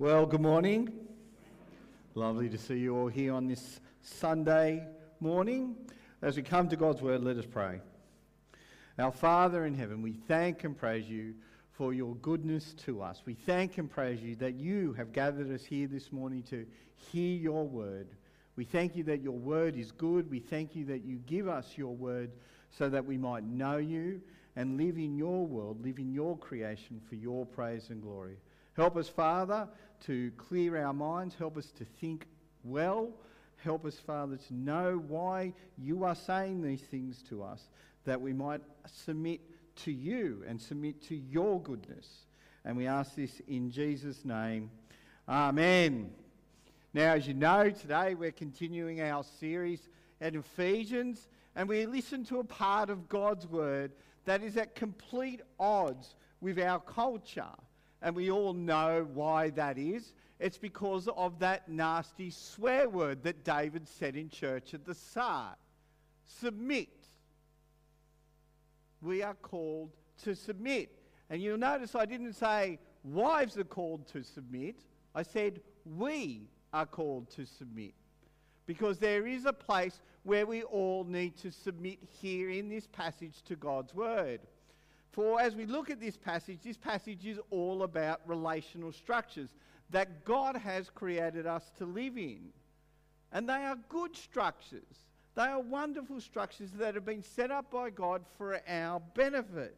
Well, good morning. Lovely to see you all here on this Sunday morning. As we come to God's Word, let us pray. Our Father in heaven, we thank and praise you for your goodness to us. We thank and praise you that you have gathered us here this morning to hear your Word. We thank you that your Word is good. We thank you that you give us your Word so that we might know you and live in your world, live in your creation for your praise and glory. Help us, Father, to clear our minds. Help us to think well. Help us, Father, to know why you are saying these things to us, that we might submit to you and submit to your goodness. And we ask this in Jesus' name. Amen. Now, as you know, today we're continuing our series at Ephesians, and we listen to a part of God's Word that is at complete odds with our culture. And we all know why that is. It's because of that nasty swear word that David said in church at the start submit. We are called to submit. And you'll notice I didn't say wives are called to submit, I said we are called to submit. Because there is a place where we all need to submit here in this passage to God's word. For as we look at this passage, this passage is all about relational structures that God has created us to live in. And they are good structures. They are wonderful structures that have been set up by God for our benefit.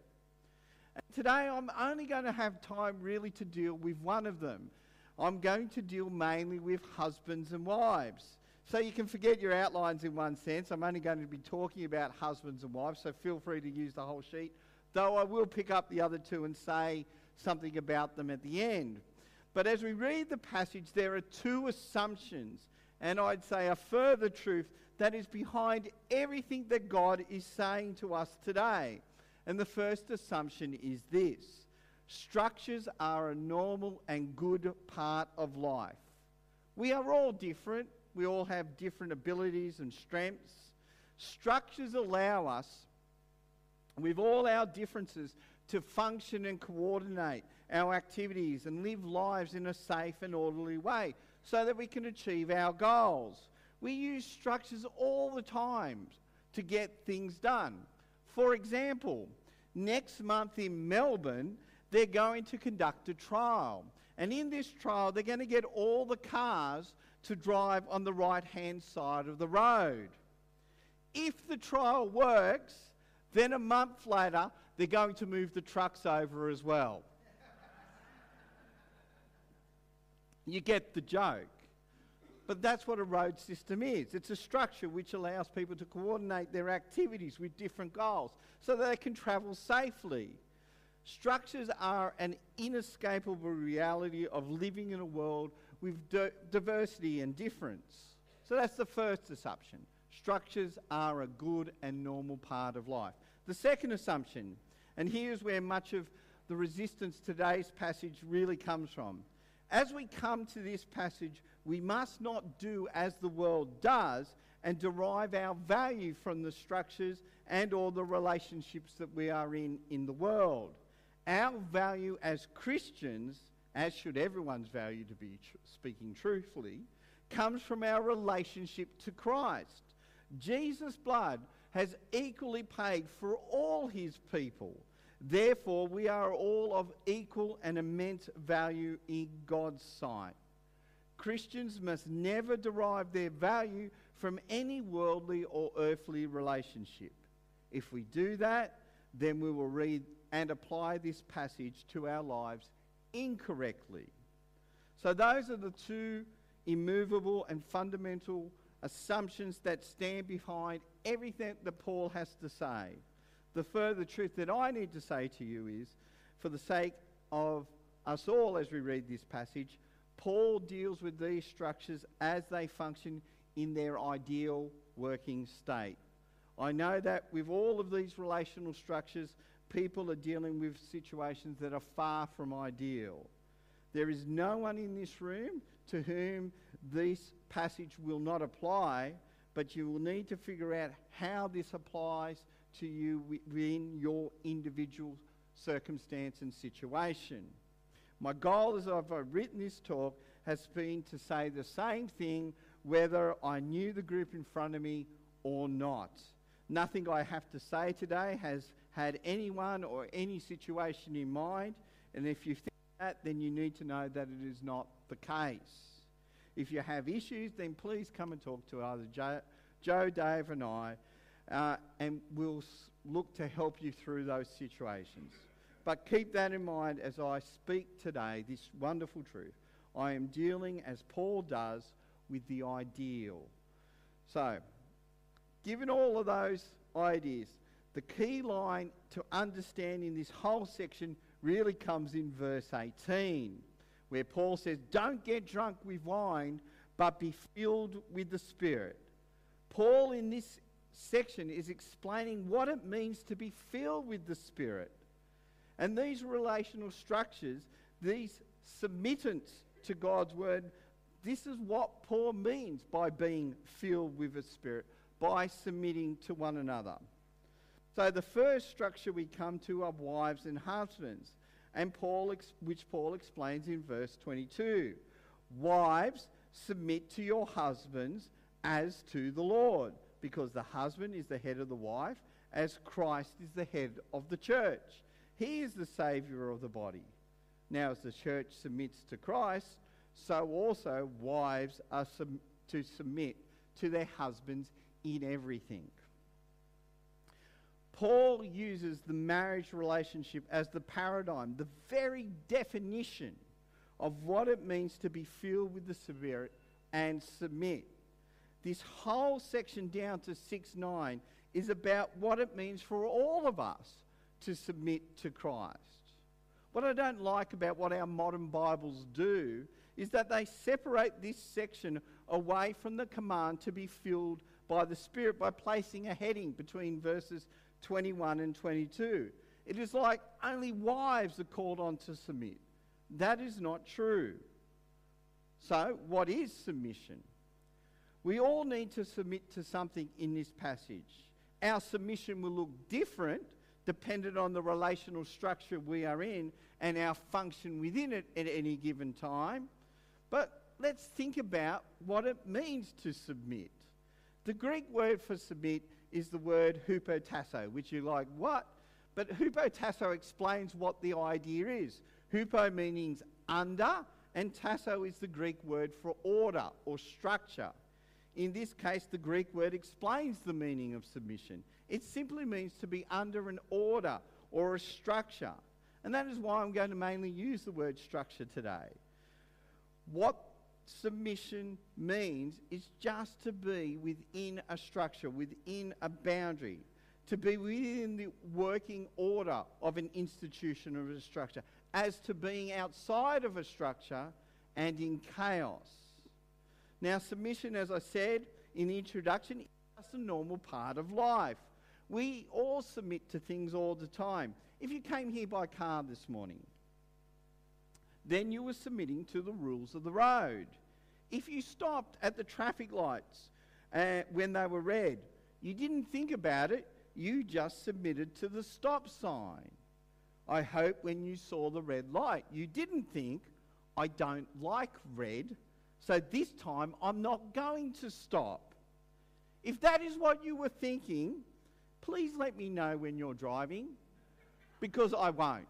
And today I'm only going to have time really to deal with one of them. I'm going to deal mainly with husbands and wives. So you can forget your outlines in one sense. I'm only going to be talking about husbands and wives, so feel free to use the whole sheet though I will pick up the other two and say something about them at the end. But as we read the passage, there are two assumptions, and I'd say a further truth that is behind everything that God is saying to us today. And the first assumption is this structures are a normal and good part of life. We are all different, we all have different abilities and strengths. Structures allow us with all our differences, to function and coordinate our activities and live lives in a safe and orderly way so that we can achieve our goals. We use structures all the time to get things done. For example, next month in Melbourne, they're going to conduct a trial. And in this trial, they're going to get all the cars to drive on the right hand side of the road. If the trial works, then a month later, they're going to move the trucks over as well. you get the joke. But that's what a road system is. It's a structure which allows people to coordinate their activities with different goals so that they can travel safely. Structures are an inescapable reality of living in a world with diversity and difference. So that's the first assumption. Structures are a good and normal part of life. The second assumption, and here's where much of the resistance to today's passage really comes from. As we come to this passage, we must not do as the world does and derive our value from the structures and all the relationships that we are in in the world. Our value as Christians, as should everyone's value to be tr- speaking truthfully, comes from our relationship to Christ. Jesus' blood has equally paid for all his people. Therefore, we are all of equal and immense value in God's sight. Christians must never derive their value from any worldly or earthly relationship. If we do that, then we will read and apply this passage to our lives incorrectly. So, those are the two immovable and fundamental assumptions that stand behind everything that Paul has to say. The further truth that I need to say to you is, for the sake of us all as we read this passage, Paul deals with these structures as they function in their ideal working state. I know that with all of these relational structures, people are dealing with situations that are far from ideal. There is no one in this room to whom this passage will not apply, but you will need to figure out how this applies to you within your individual circumstance and situation. My goal as I've written this talk has been to say the same thing whether I knew the group in front of me or not. Nothing I have to say today has had anyone or any situation in mind, and if you think that, then you need to know that it is not the case. If you have issues, then please come and talk to either Joe, Dave, and I, uh, and we'll look to help you through those situations. But keep that in mind as I speak today, this wonderful truth. I am dealing, as Paul does, with the ideal. So, given all of those ideas, the key line to understanding this whole section really comes in verse 18, where Paul says, Don't get drunk with wine, but be filled with the Spirit. Paul, in this section, is explaining what it means to be filled with the Spirit. And these relational structures, these submittance to God's word, this is what Paul means by being filled with the Spirit, by submitting to one another. So the first structure we come to are wives and husbands, and Paul, ex- which Paul explains in verse 22. Wives, submit to your husbands as to the Lord, because the husband is the head of the wife, as Christ is the head of the church. He is the Saviour of the body. Now, as the church submits to Christ, so also wives are sub- to submit to their husbands in everything. Paul uses the marriage relationship as the paradigm, the very definition of what it means to be filled with the Spirit and submit. This whole section down to 6 9 is about what it means for all of us to submit to Christ. What I don't like about what our modern Bibles do is that they separate this section away from the command to be filled by the Spirit by placing a heading between verses 21 and 22. It is like only wives are called on to submit. That is not true. So, what is submission? We all need to submit to something in this passage. Our submission will look different dependent on the relational structure we are in and our function within it at any given time. But let's think about what it means to submit. The Greek word for submit is the word hupotasso, which you like, what? But hupotasso explains what the idea is. Hupo meaning under, and tasso is the Greek word for order or structure. In this case, the Greek word explains the meaning of submission. It simply means to be under an order or a structure. And that is why I'm going to mainly use the word structure today. What submission means is just to be within a structure, within a boundary, to be within the working order of an institution or a structure, as to being outside of a structure and in chaos. Now, submission, as I said in the introduction, is just a normal part of life. We all submit to things all the time. If you came here by car this morning, then you were submitting to the rules of the road. If you stopped at the traffic lights uh, when they were red, you didn't think about it, you just submitted to the stop sign. I hope when you saw the red light, you didn't think, I don't like red, so this time I'm not going to stop. If that is what you were thinking, please let me know when you're driving, because I won't.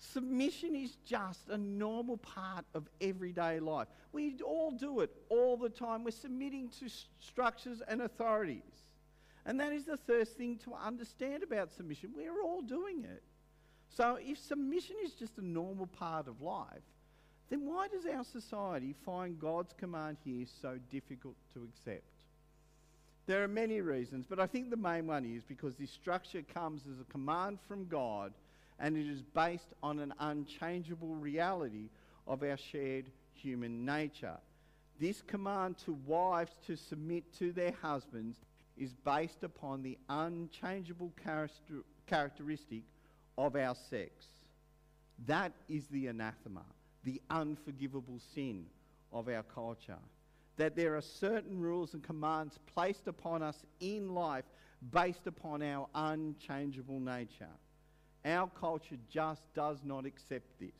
Submission is just a normal part of everyday life. We all do it all the time. We're submitting to structures and authorities. And that is the first thing to understand about submission. We're all doing it. So if submission is just a normal part of life, then why does our society find God's command here so difficult to accept? There are many reasons, but I think the main one is because this structure comes as a command from God and it is based on an unchangeable reality of our shared human nature. This command to wives to submit to their husbands is based upon the unchangeable character- characteristic of our sex. That is the anathema, the unforgivable sin of our culture. That there are certain rules and commands placed upon us in life based upon our unchangeable nature. Our culture just does not accept this.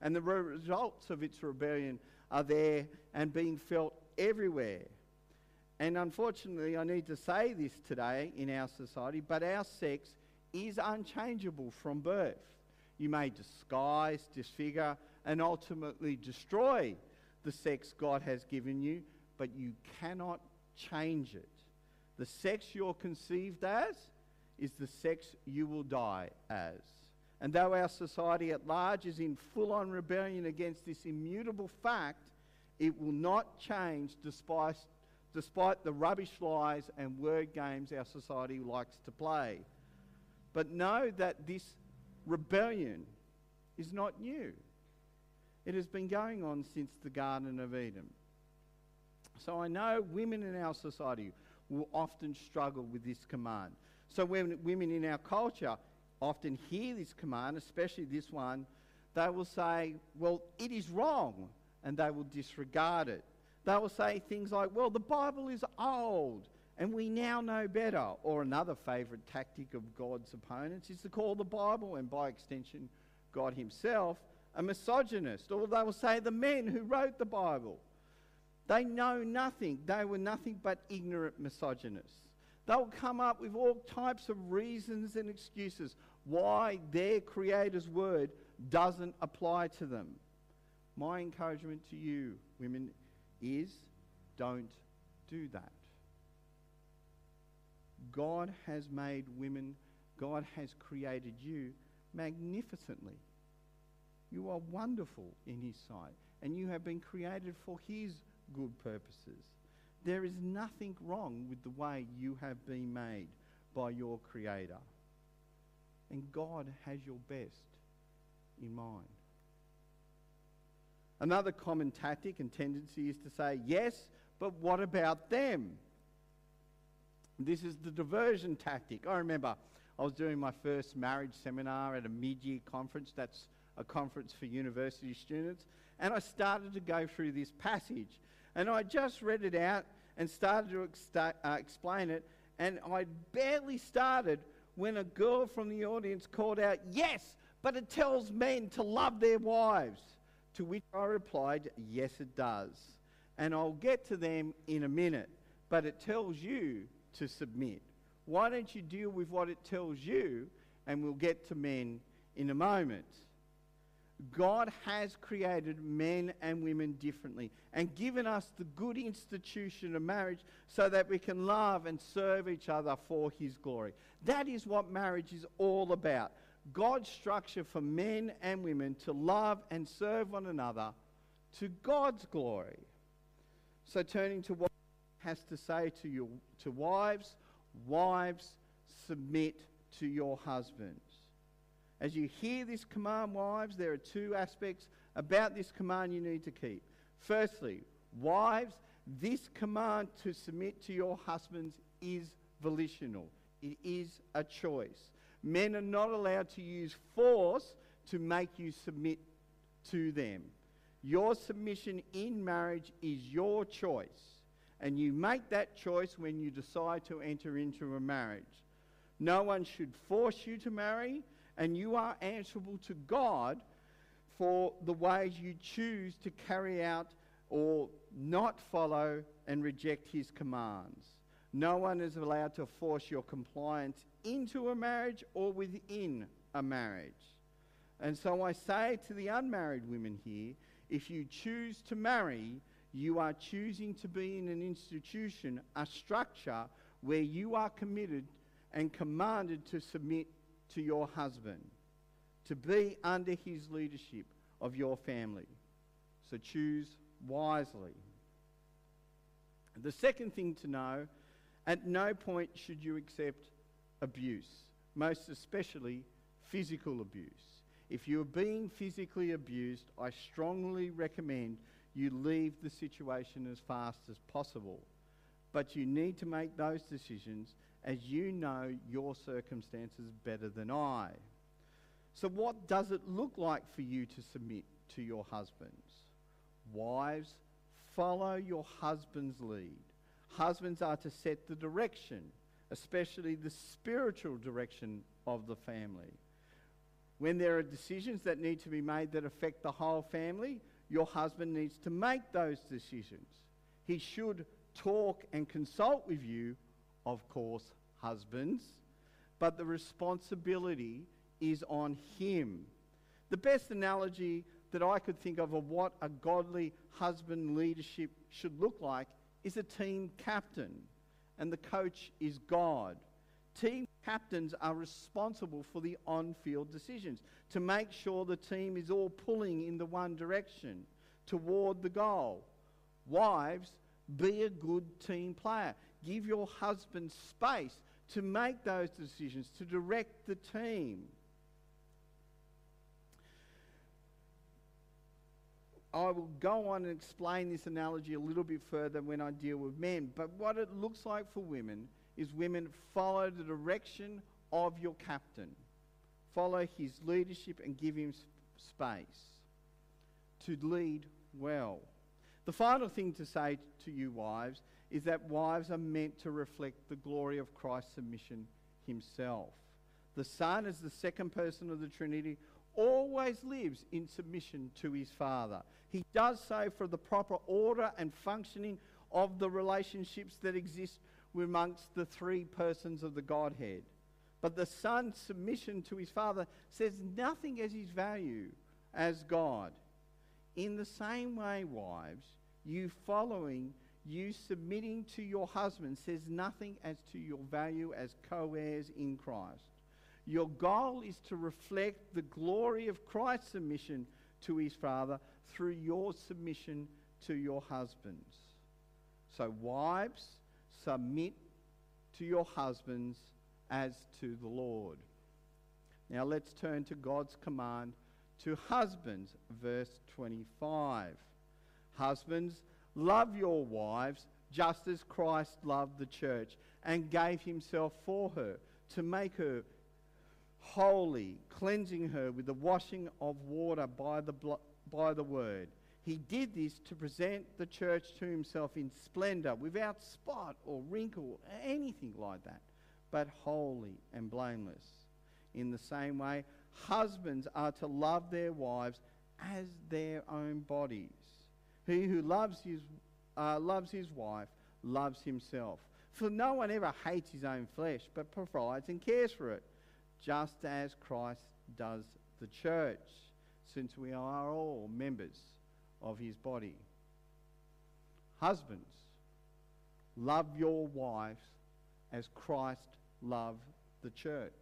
And the results of its rebellion are there and being felt everywhere. And unfortunately, I need to say this today in our society, but our sex is unchangeable from birth. You may disguise, disfigure, and ultimately destroy the sex God has given you, but you cannot change it. The sex you're conceived as is the sex you will die as. And though our society at large is in full on rebellion against this immutable fact, it will not change despite, despite the rubbish lies and word games our society likes to play. But know that this rebellion is not new. It has been going on since the Garden of Eden. So I know women in our society will often struggle with this command. So when women in our culture often hear this command, especially this one, they will say, well, it is wrong, and they will disregard it. They will say things like, well, the Bible is old, and we now know better. Or another favourite tactic of God's opponents is to call the Bible, and by extension, God Himself, a misogynist. Or they will say the men who wrote the Bible. They know nothing. They were nothing but ignorant misogynists. They'll come up with all types of reasons and excuses why their Creator's word doesn't apply to them. My encouragement to you, women, is don't do that. God has made women, God has created you magnificently. You are wonderful in His sight, and you have been created for His good purposes. There is nothing wrong with the way you have been made by your Creator. And God has your best in mind. Another common tactic and tendency is to say, yes, but what about them? This is the diversion tactic. I remember I was doing my first marriage seminar at a mid year conference. That's a conference for university students. And I started to go through this passage. And I just read it out and started to ex- uh, explain it. And I barely started when a girl from the audience called out, Yes, but it tells men to love their wives. To which I replied, Yes, it does. And I'll get to them in a minute. But it tells you to submit. Why don't you deal with what it tells you? And we'll get to men in a moment. God has created men and women differently and given us the good institution of marriage so that we can love and serve each other for His glory. That is what marriage is all about. God's structure for men and women to love and serve one another to God's glory. So, turning to what has to say to you to wives, wives, submit to your husbands. As you hear this command, wives, there are two aspects about this command you need to keep. Firstly, wives, this command to submit to your husbands is volitional, it is a choice. Men are not allowed to use force to make you submit to them. Your submission in marriage is your choice, and you make that choice when you decide to enter into a marriage. No one should force you to marry, and you are answerable to God for the ways you choose to carry out or not follow and reject his commands. No one is allowed to force your compliance into a marriage or within a marriage. And so I say to the unmarried women here if you choose to marry, you are choosing to be in an institution, a structure where you are committed and commanded to submit to your husband, to be under his leadership of your family. So choose wisely. The second thing to know at no point should you accept abuse, most especially physical abuse. If you're being physically abused, I strongly recommend you leave the situation as fast as possible. But you need to make those decisions as you know your circumstances better than I. So, what does it look like for you to submit to your husbands? Wives, follow your husband's lead. Husbands are to set the direction, especially the spiritual direction of the family. When there are decisions that need to be made that affect the whole family, your husband needs to make those decisions. He should talk and consult with you, of course, husbands, but the responsibility is on him. The best analogy that I could think of of what a godly husband leadership should look like is a team captain, and the coach is God. Team captains are responsible for the on field decisions to make sure the team is all pulling in the one direction toward the goal. Wives, be a good team player. Give your husband space to make those decisions, to direct the team. I will go on and explain this analogy a little bit further when I deal with men. But what it looks like for women is women follow the direction of your captain, follow his leadership and give him space to lead well. The final thing to say to you, wives, is that wives are meant to reflect the glory of Christ's submission himself. The Son, as the second person of the Trinity, always lives in submission to his Father. He does so for the proper order and functioning of the relationships that exist amongst the three persons of the Godhead. But the Son's submission to his Father says nothing as his value as God. In the same way, wives, you following, you submitting to your husband says nothing as to your value as co heirs in Christ. Your goal is to reflect the glory of Christ's submission to his Father through your submission to your husbands. So, wives, submit to your husbands as to the Lord. Now, let's turn to God's command to husbands, verse 25. Husbands, love your wives just as Christ loved the church and gave himself for her to make her holy, cleansing her with the washing of water by the, blo- by the word. He did this to present the church to himself in splendor, without spot or wrinkle, or anything like that, but holy and blameless. In the same way, husbands are to love their wives as their own bodies. He who loves his, uh, loves his wife loves himself. For no one ever hates his own flesh, but provides and cares for it just as Christ does the church, since we are all members of his body. Husbands, love your wives as Christ loved the church.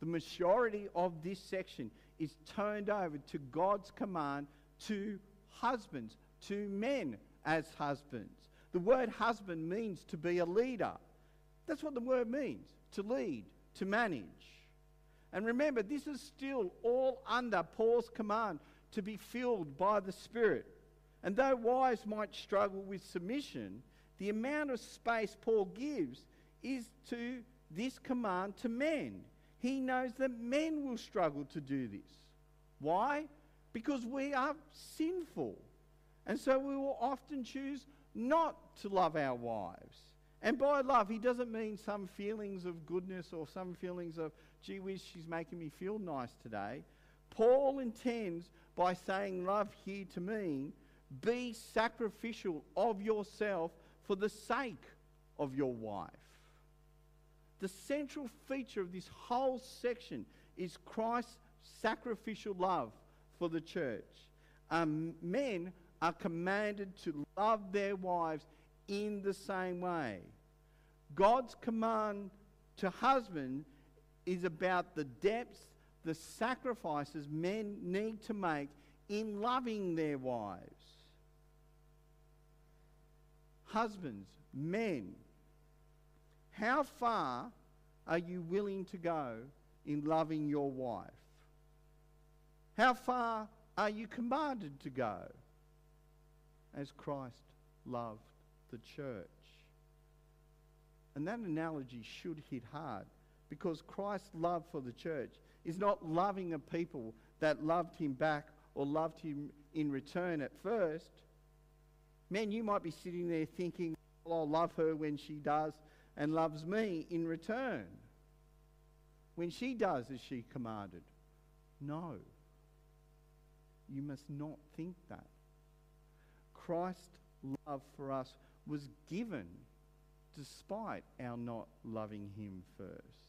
The majority of this section is turned over to God's command to husbands, to men as husbands. The word husband means to be a leader. That's what the word means to lead, to manage. And remember, this is still all under Paul's command to be filled by the Spirit. And though wives might struggle with submission, the amount of space Paul gives is to this command to men. He knows that men will struggle to do this. Why? Because we are sinful. And so we will often choose not to love our wives. And by love, he doesn't mean some feelings of goodness or some feelings of, gee whiz, she's making me feel nice today. Paul intends by saying love here to mean be sacrificial of yourself for the sake of your wife. The central feature of this whole section is Christ's sacrificial love for the church. Um, men are commanded to love their wives in the same way. God's command to husband is about the depths, the sacrifices men need to make in loving their wives. Husbands, men, how far are you willing to go in loving your wife? How far are you commanded to go as Christ loved the church? And that analogy should hit hard because Christ's love for the church is not loving a people that loved him back or loved him in return at first. Man, you might be sitting there thinking, oh, well, I'll love her when she does and loves me in return. When she does as she commanded. No. You must not think that. Christ's love for us was given despite our not loving Him first.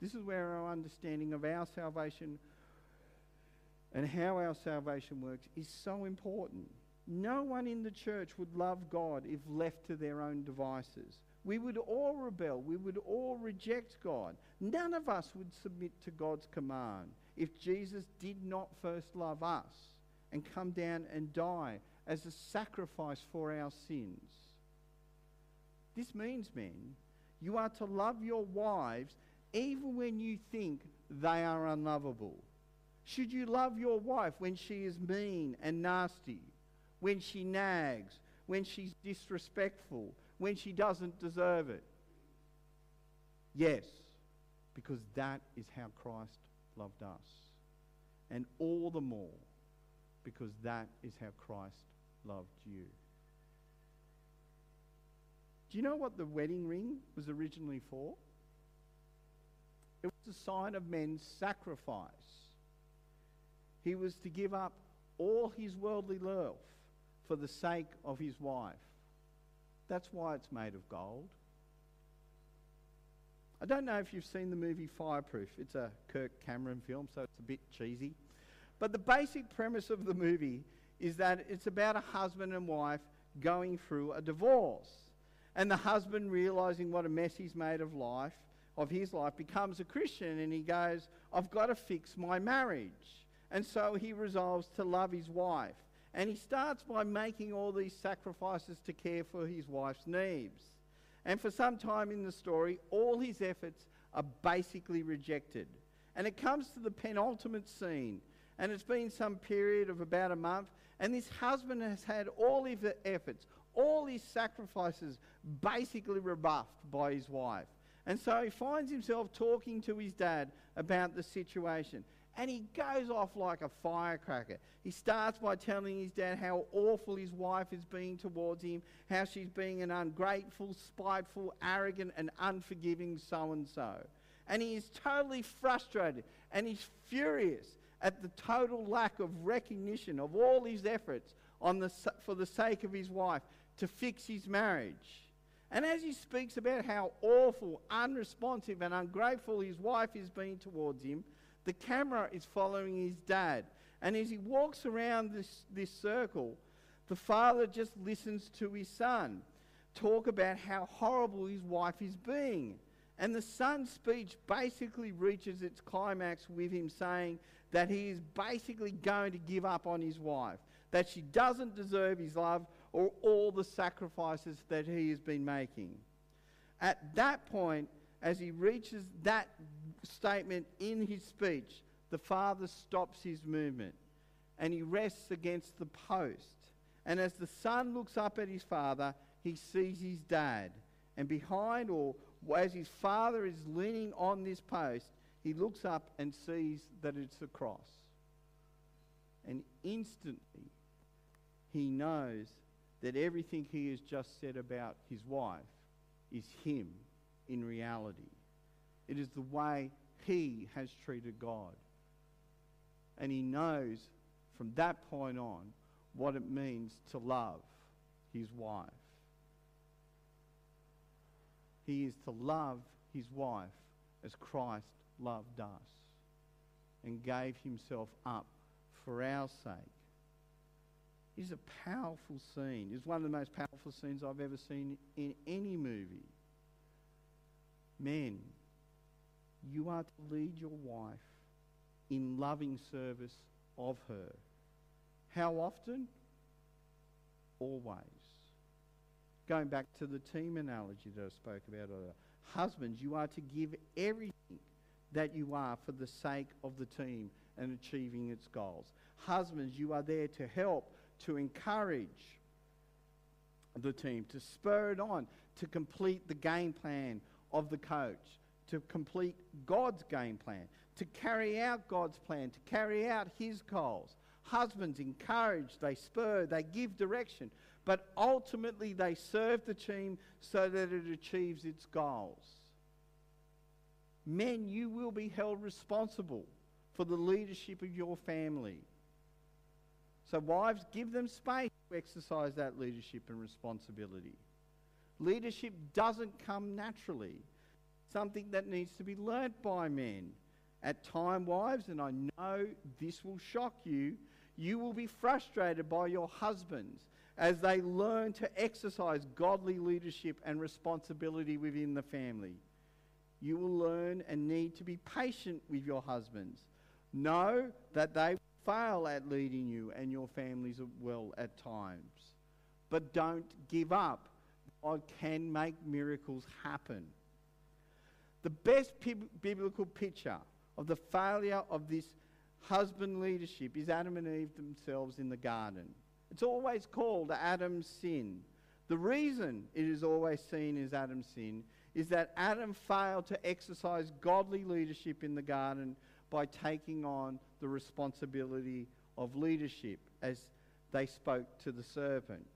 This is where our understanding of our salvation and how our salvation works is so important. No one in the church would love God if left to their own devices. We would all rebel. We would all reject God. None of us would submit to God's command if Jesus did not first love us and come down and die as a sacrifice for our sins. This means, men, you are to love your wives even when you think they are unlovable. Should you love your wife when she is mean and nasty, when she nags, when she's disrespectful, when she doesn't deserve it? Yes, because that is how Christ loved us. And all the more because that is how Christ loved you. Do you know what the wedding ring was originally for? It was a sign of men's sacrifice. He was to give up all his worldly wealth for the sake of his wife. That's why it's made of gold. I don't know if you've seen the movie Fireproof. It's a Kirk Cameron film, so it's a bit cheesy. But the basic premise of the movie is that it's about a husband and wife going through a divorce. And the husband realizing what a mess he's made of life, of his life, becomes a Christian and he goes, I've got to fix my marriage. And so he resolves to love his wife. And he starts by making all these sacrifices to care for his wife's needs. And for some time in the story, all his efforts are basically rejected. And it comes to the penultimate scene. And it's been some period of about a month. And this husband has had all his efforts, all his sacrifices basically rebuffed by his wife. And so he finds himself talking to his dad about the situation. And he goes off like a firecracker. He starts by telling his dad how awful his wife is being towards him, how she's being an ungrateful, spiteful, arrogant, and unforgiving so and so. And he is totally frustrated and he's furious at the total lack of recognition of all his efforts on the, for the sake of his wife to fix his marriage. And as he speaks about how awful, unresponsive, and ungrateful his wife is being towards him, the camera is following his dad. And as he walks around this, this circle, the father just listens to his son talk about how horrible his wife is being. And the son's speech basically reaches its climax with him saying that he is basically going to give up on his wife, that she doesn't deserve his love or all the sacrifices that he has been making. At that point, as he reaches that statement in his speech, the father stops his movement and he rests against the post. And as the son looks up at his father, he sees his dad. And behind, or as his father is leaning on this post, he looks up and sees that it's a cross. And instantly, he knows that everything he has just said about his wife is him in reality. It is the way he has treated God. And he knows from that point on what it means to love his wife. He is to love his wife as Christ loved us and gave himself up for our sake. It's a powerful scene. It's one of the most powerful scenes I've ever seen in any movie. Men, you are to lead your wife in loving service of her. How often? Always. Going back to the team analogy that I spoke about earlier. Husbands, you are to give everything that you are for the sake of the team and achieving its goals. Husbands, you are there to help, to encourage the team, to spur it on, to complete the game plan of the coach, to complete God's game plan, to carry out God's plan, to carry out His goals. Husbands encourage, they spur, they give direction, but ultimately they serve the team so that it achieves its goals. Men, you will be held responsible for the leadership of your family. So, wives, give them space to exercise that leadership and responsibility. Leadership doesn't come naturally, something that needs to be learnt by men. At time, wives, and I know this will shock you, you will be frustrated by your husbands as they learn to exercise godly leadership and responsibility within the family. You will learn and need to be patient with your husbands. Know that they fail at leading you and your families well at times. But don't give up. God can make miracles happen. The best biblical picture of the failure of this husband leadership is Adam and Eve themselves in the garden. It's always called Adam's sin. The reason it is always seen as Adam's sin is that Adam failed to exercise godly leadership in the garden by taking on the responsibility of leadership as they spoke to the serpent.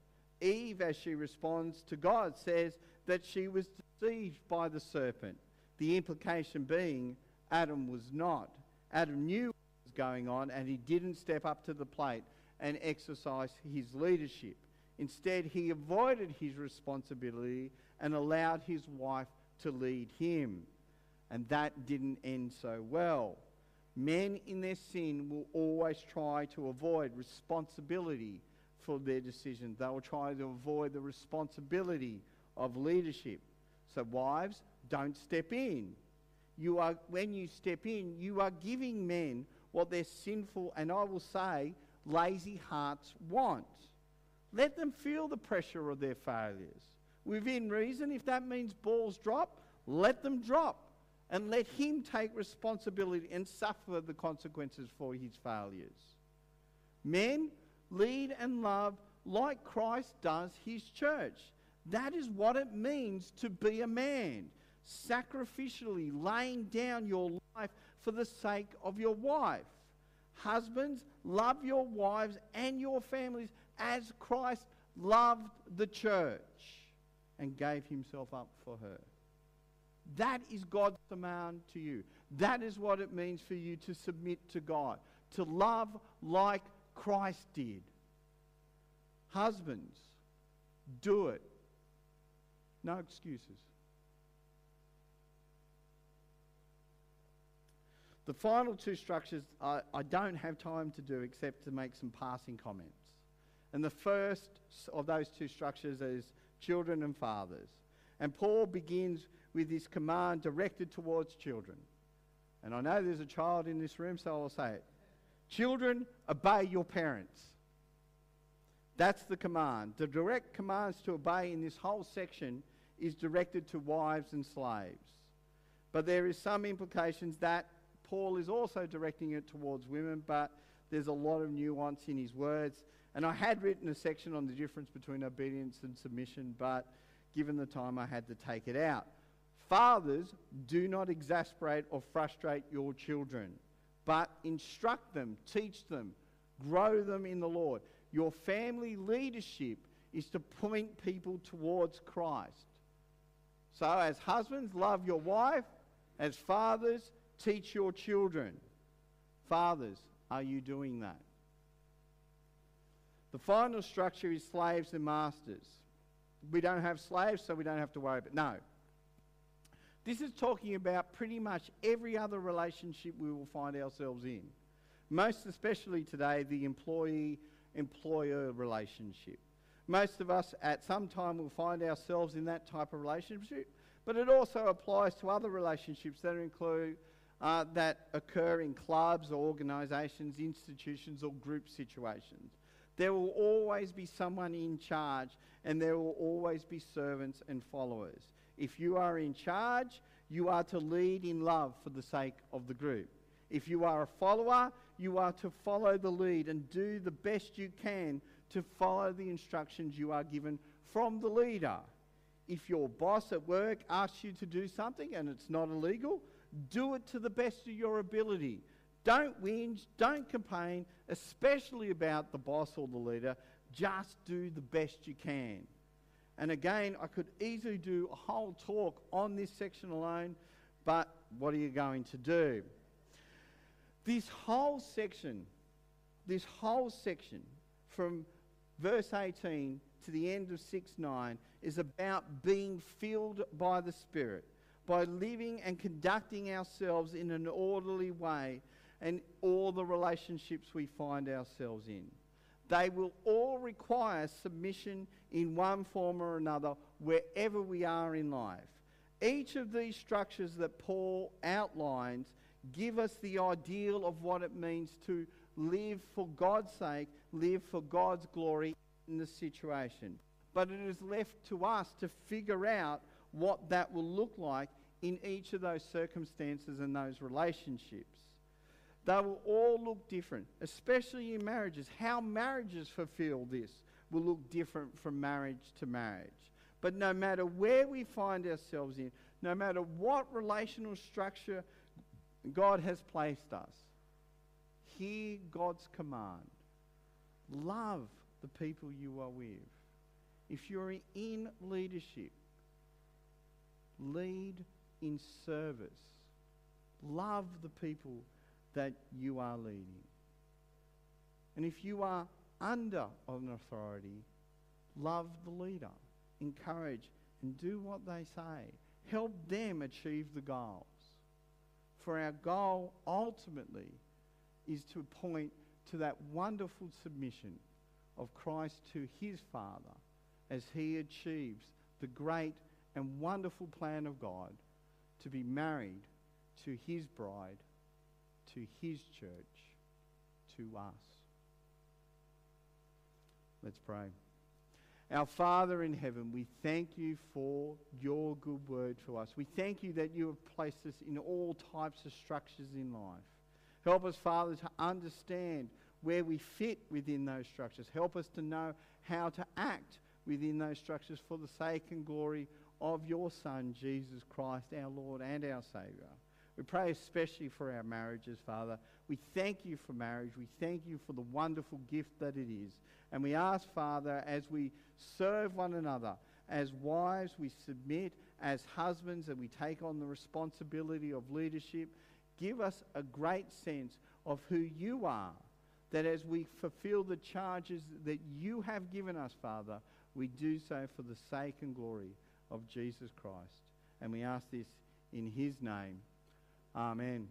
Eve, as she responds to God, says that she was deceived by the serpent. The implication being Adam was not. Adam knew what was going on and he didn't step up to the plate and exercise his leadership. Instead, he avoided his responsibility and allowed his wife to lead him. And that didn't end so well. Men in their sin will always try to avoid responsibility for their decisions. They will try to avoid the responsibility of leadership. So, wives, don't step in. You are, when you step in, you are giving men what their sinful and I will say lazy hearts want. Let them feel the pressure of their failures. Within reason, if that means balls drop, let them drop and let him take responsibility and suffer the consequences for his failures. Men, lead and love like Christ does his church. That is what it means to be a man, sacrificially laying down your life for the sake of your wife. Husbands, love your wives and your families as Christ loved the church and gave himself up for her. That is God's command to you. That is what it means for you to submit to God, to love like Christ did. Husbands, do it. No excuses. The final two structures I, I, don't have time to do except to make some passing comments. And the first of those two structures is children and fathers. And Paul begins with this command directed towards children. And I know there's a child in this room, so I'll say it. Children, obey your parents. That's the command. The direct commands to obey in this whole section is directed to wives and slaves. But there is some implications that Paul is also directing it towards women, but there's a lot of nuance in his words. And I had written a section on the difference between obedience and submission, but given the time, I had to take it out. Fathers, do not exasperate or frustrate your children, but instruct them, teach them, grow them in the Lord. Your family leadership is to point people towards Christ. So, as husbands, love your wife. As fathers, teach your children. Fathers, are you doing that? The final structure is slaves and masters. We don't have slaves, so we don't have to worry about No. This is talking about pretty much every other relationship we will find ourselves in. Most especially today, the employee employer relationship. Most of us at some time will find ourselves in that type of relationship, but it also applies to other relationships that include uh, that occur in clubs or organisations, institutions, or group situations. There will always be someone in charge, and there will always be servants and followers. If you are in charge, you are to lead in love for the sake of the group. If you are a follower, you are to follow the lead and do the best you can to follow the instructions you are given from the leader. If your boss at work asks you to do something and it's not illegal, do it to the best of your ability. Don't whinge, don't complain, especially about the boss or the leader. Just do the best you can. And again, I could easily do a whole talk on this section alone, but what are you going to do? This whole section, this whole section from verse 18 to the end of 6 9 is about being filled by the Spirit, by living and conducting ourselves in an orderly way and all the relationships we find ourselves in. They will all require submission in one form or another wherever we are in life. Each of these structures that Paul outlines give us the ideal of what it means to live for God's sake, live for God's glory in the situation. But it is left to us to figure out what that will look like in each of those circumstances and those relationships. They will all look different, especially in marriages. How marriages fulfill this will look different from marriage to marriage. But no matter where we find ourselves in, no matter what relational structure God has placed us, hear God's command. Love the people you are with. If you're in leadership, lead in service. Love the people that you are leading. And if you are under an authority, love the leader, encourage, and do what they say. Help them achieve the goals. For our goal ultimately is to point to that wonderful submission of Christ to his Father as he achieves the great and wonderful plan of God to be married to his bride to his church, to us. Let's pray. Our Father in heaven, we thank you for your good word to us. We thank you that you have placed us in all types of structures in life. Help us, Father, to understand where we fit within those structures. Help us to know how to act within those structures for the sake and glory of your Son, Jesus Christ, our Lord and our Saviour. We pray especially for our marriages, Father. We thank you for marriage. We thank you for the wonderful gift that it is. And we ask, Father, as we serve one another, as wives, we submit, as husbands, and we take on the responsibility of leadership, give us a great sense of who you are. That as we fulfill the charges that you have given us, Father, we do so for the sake and glory of Jesus Christ. And we ask this in his name. Amen.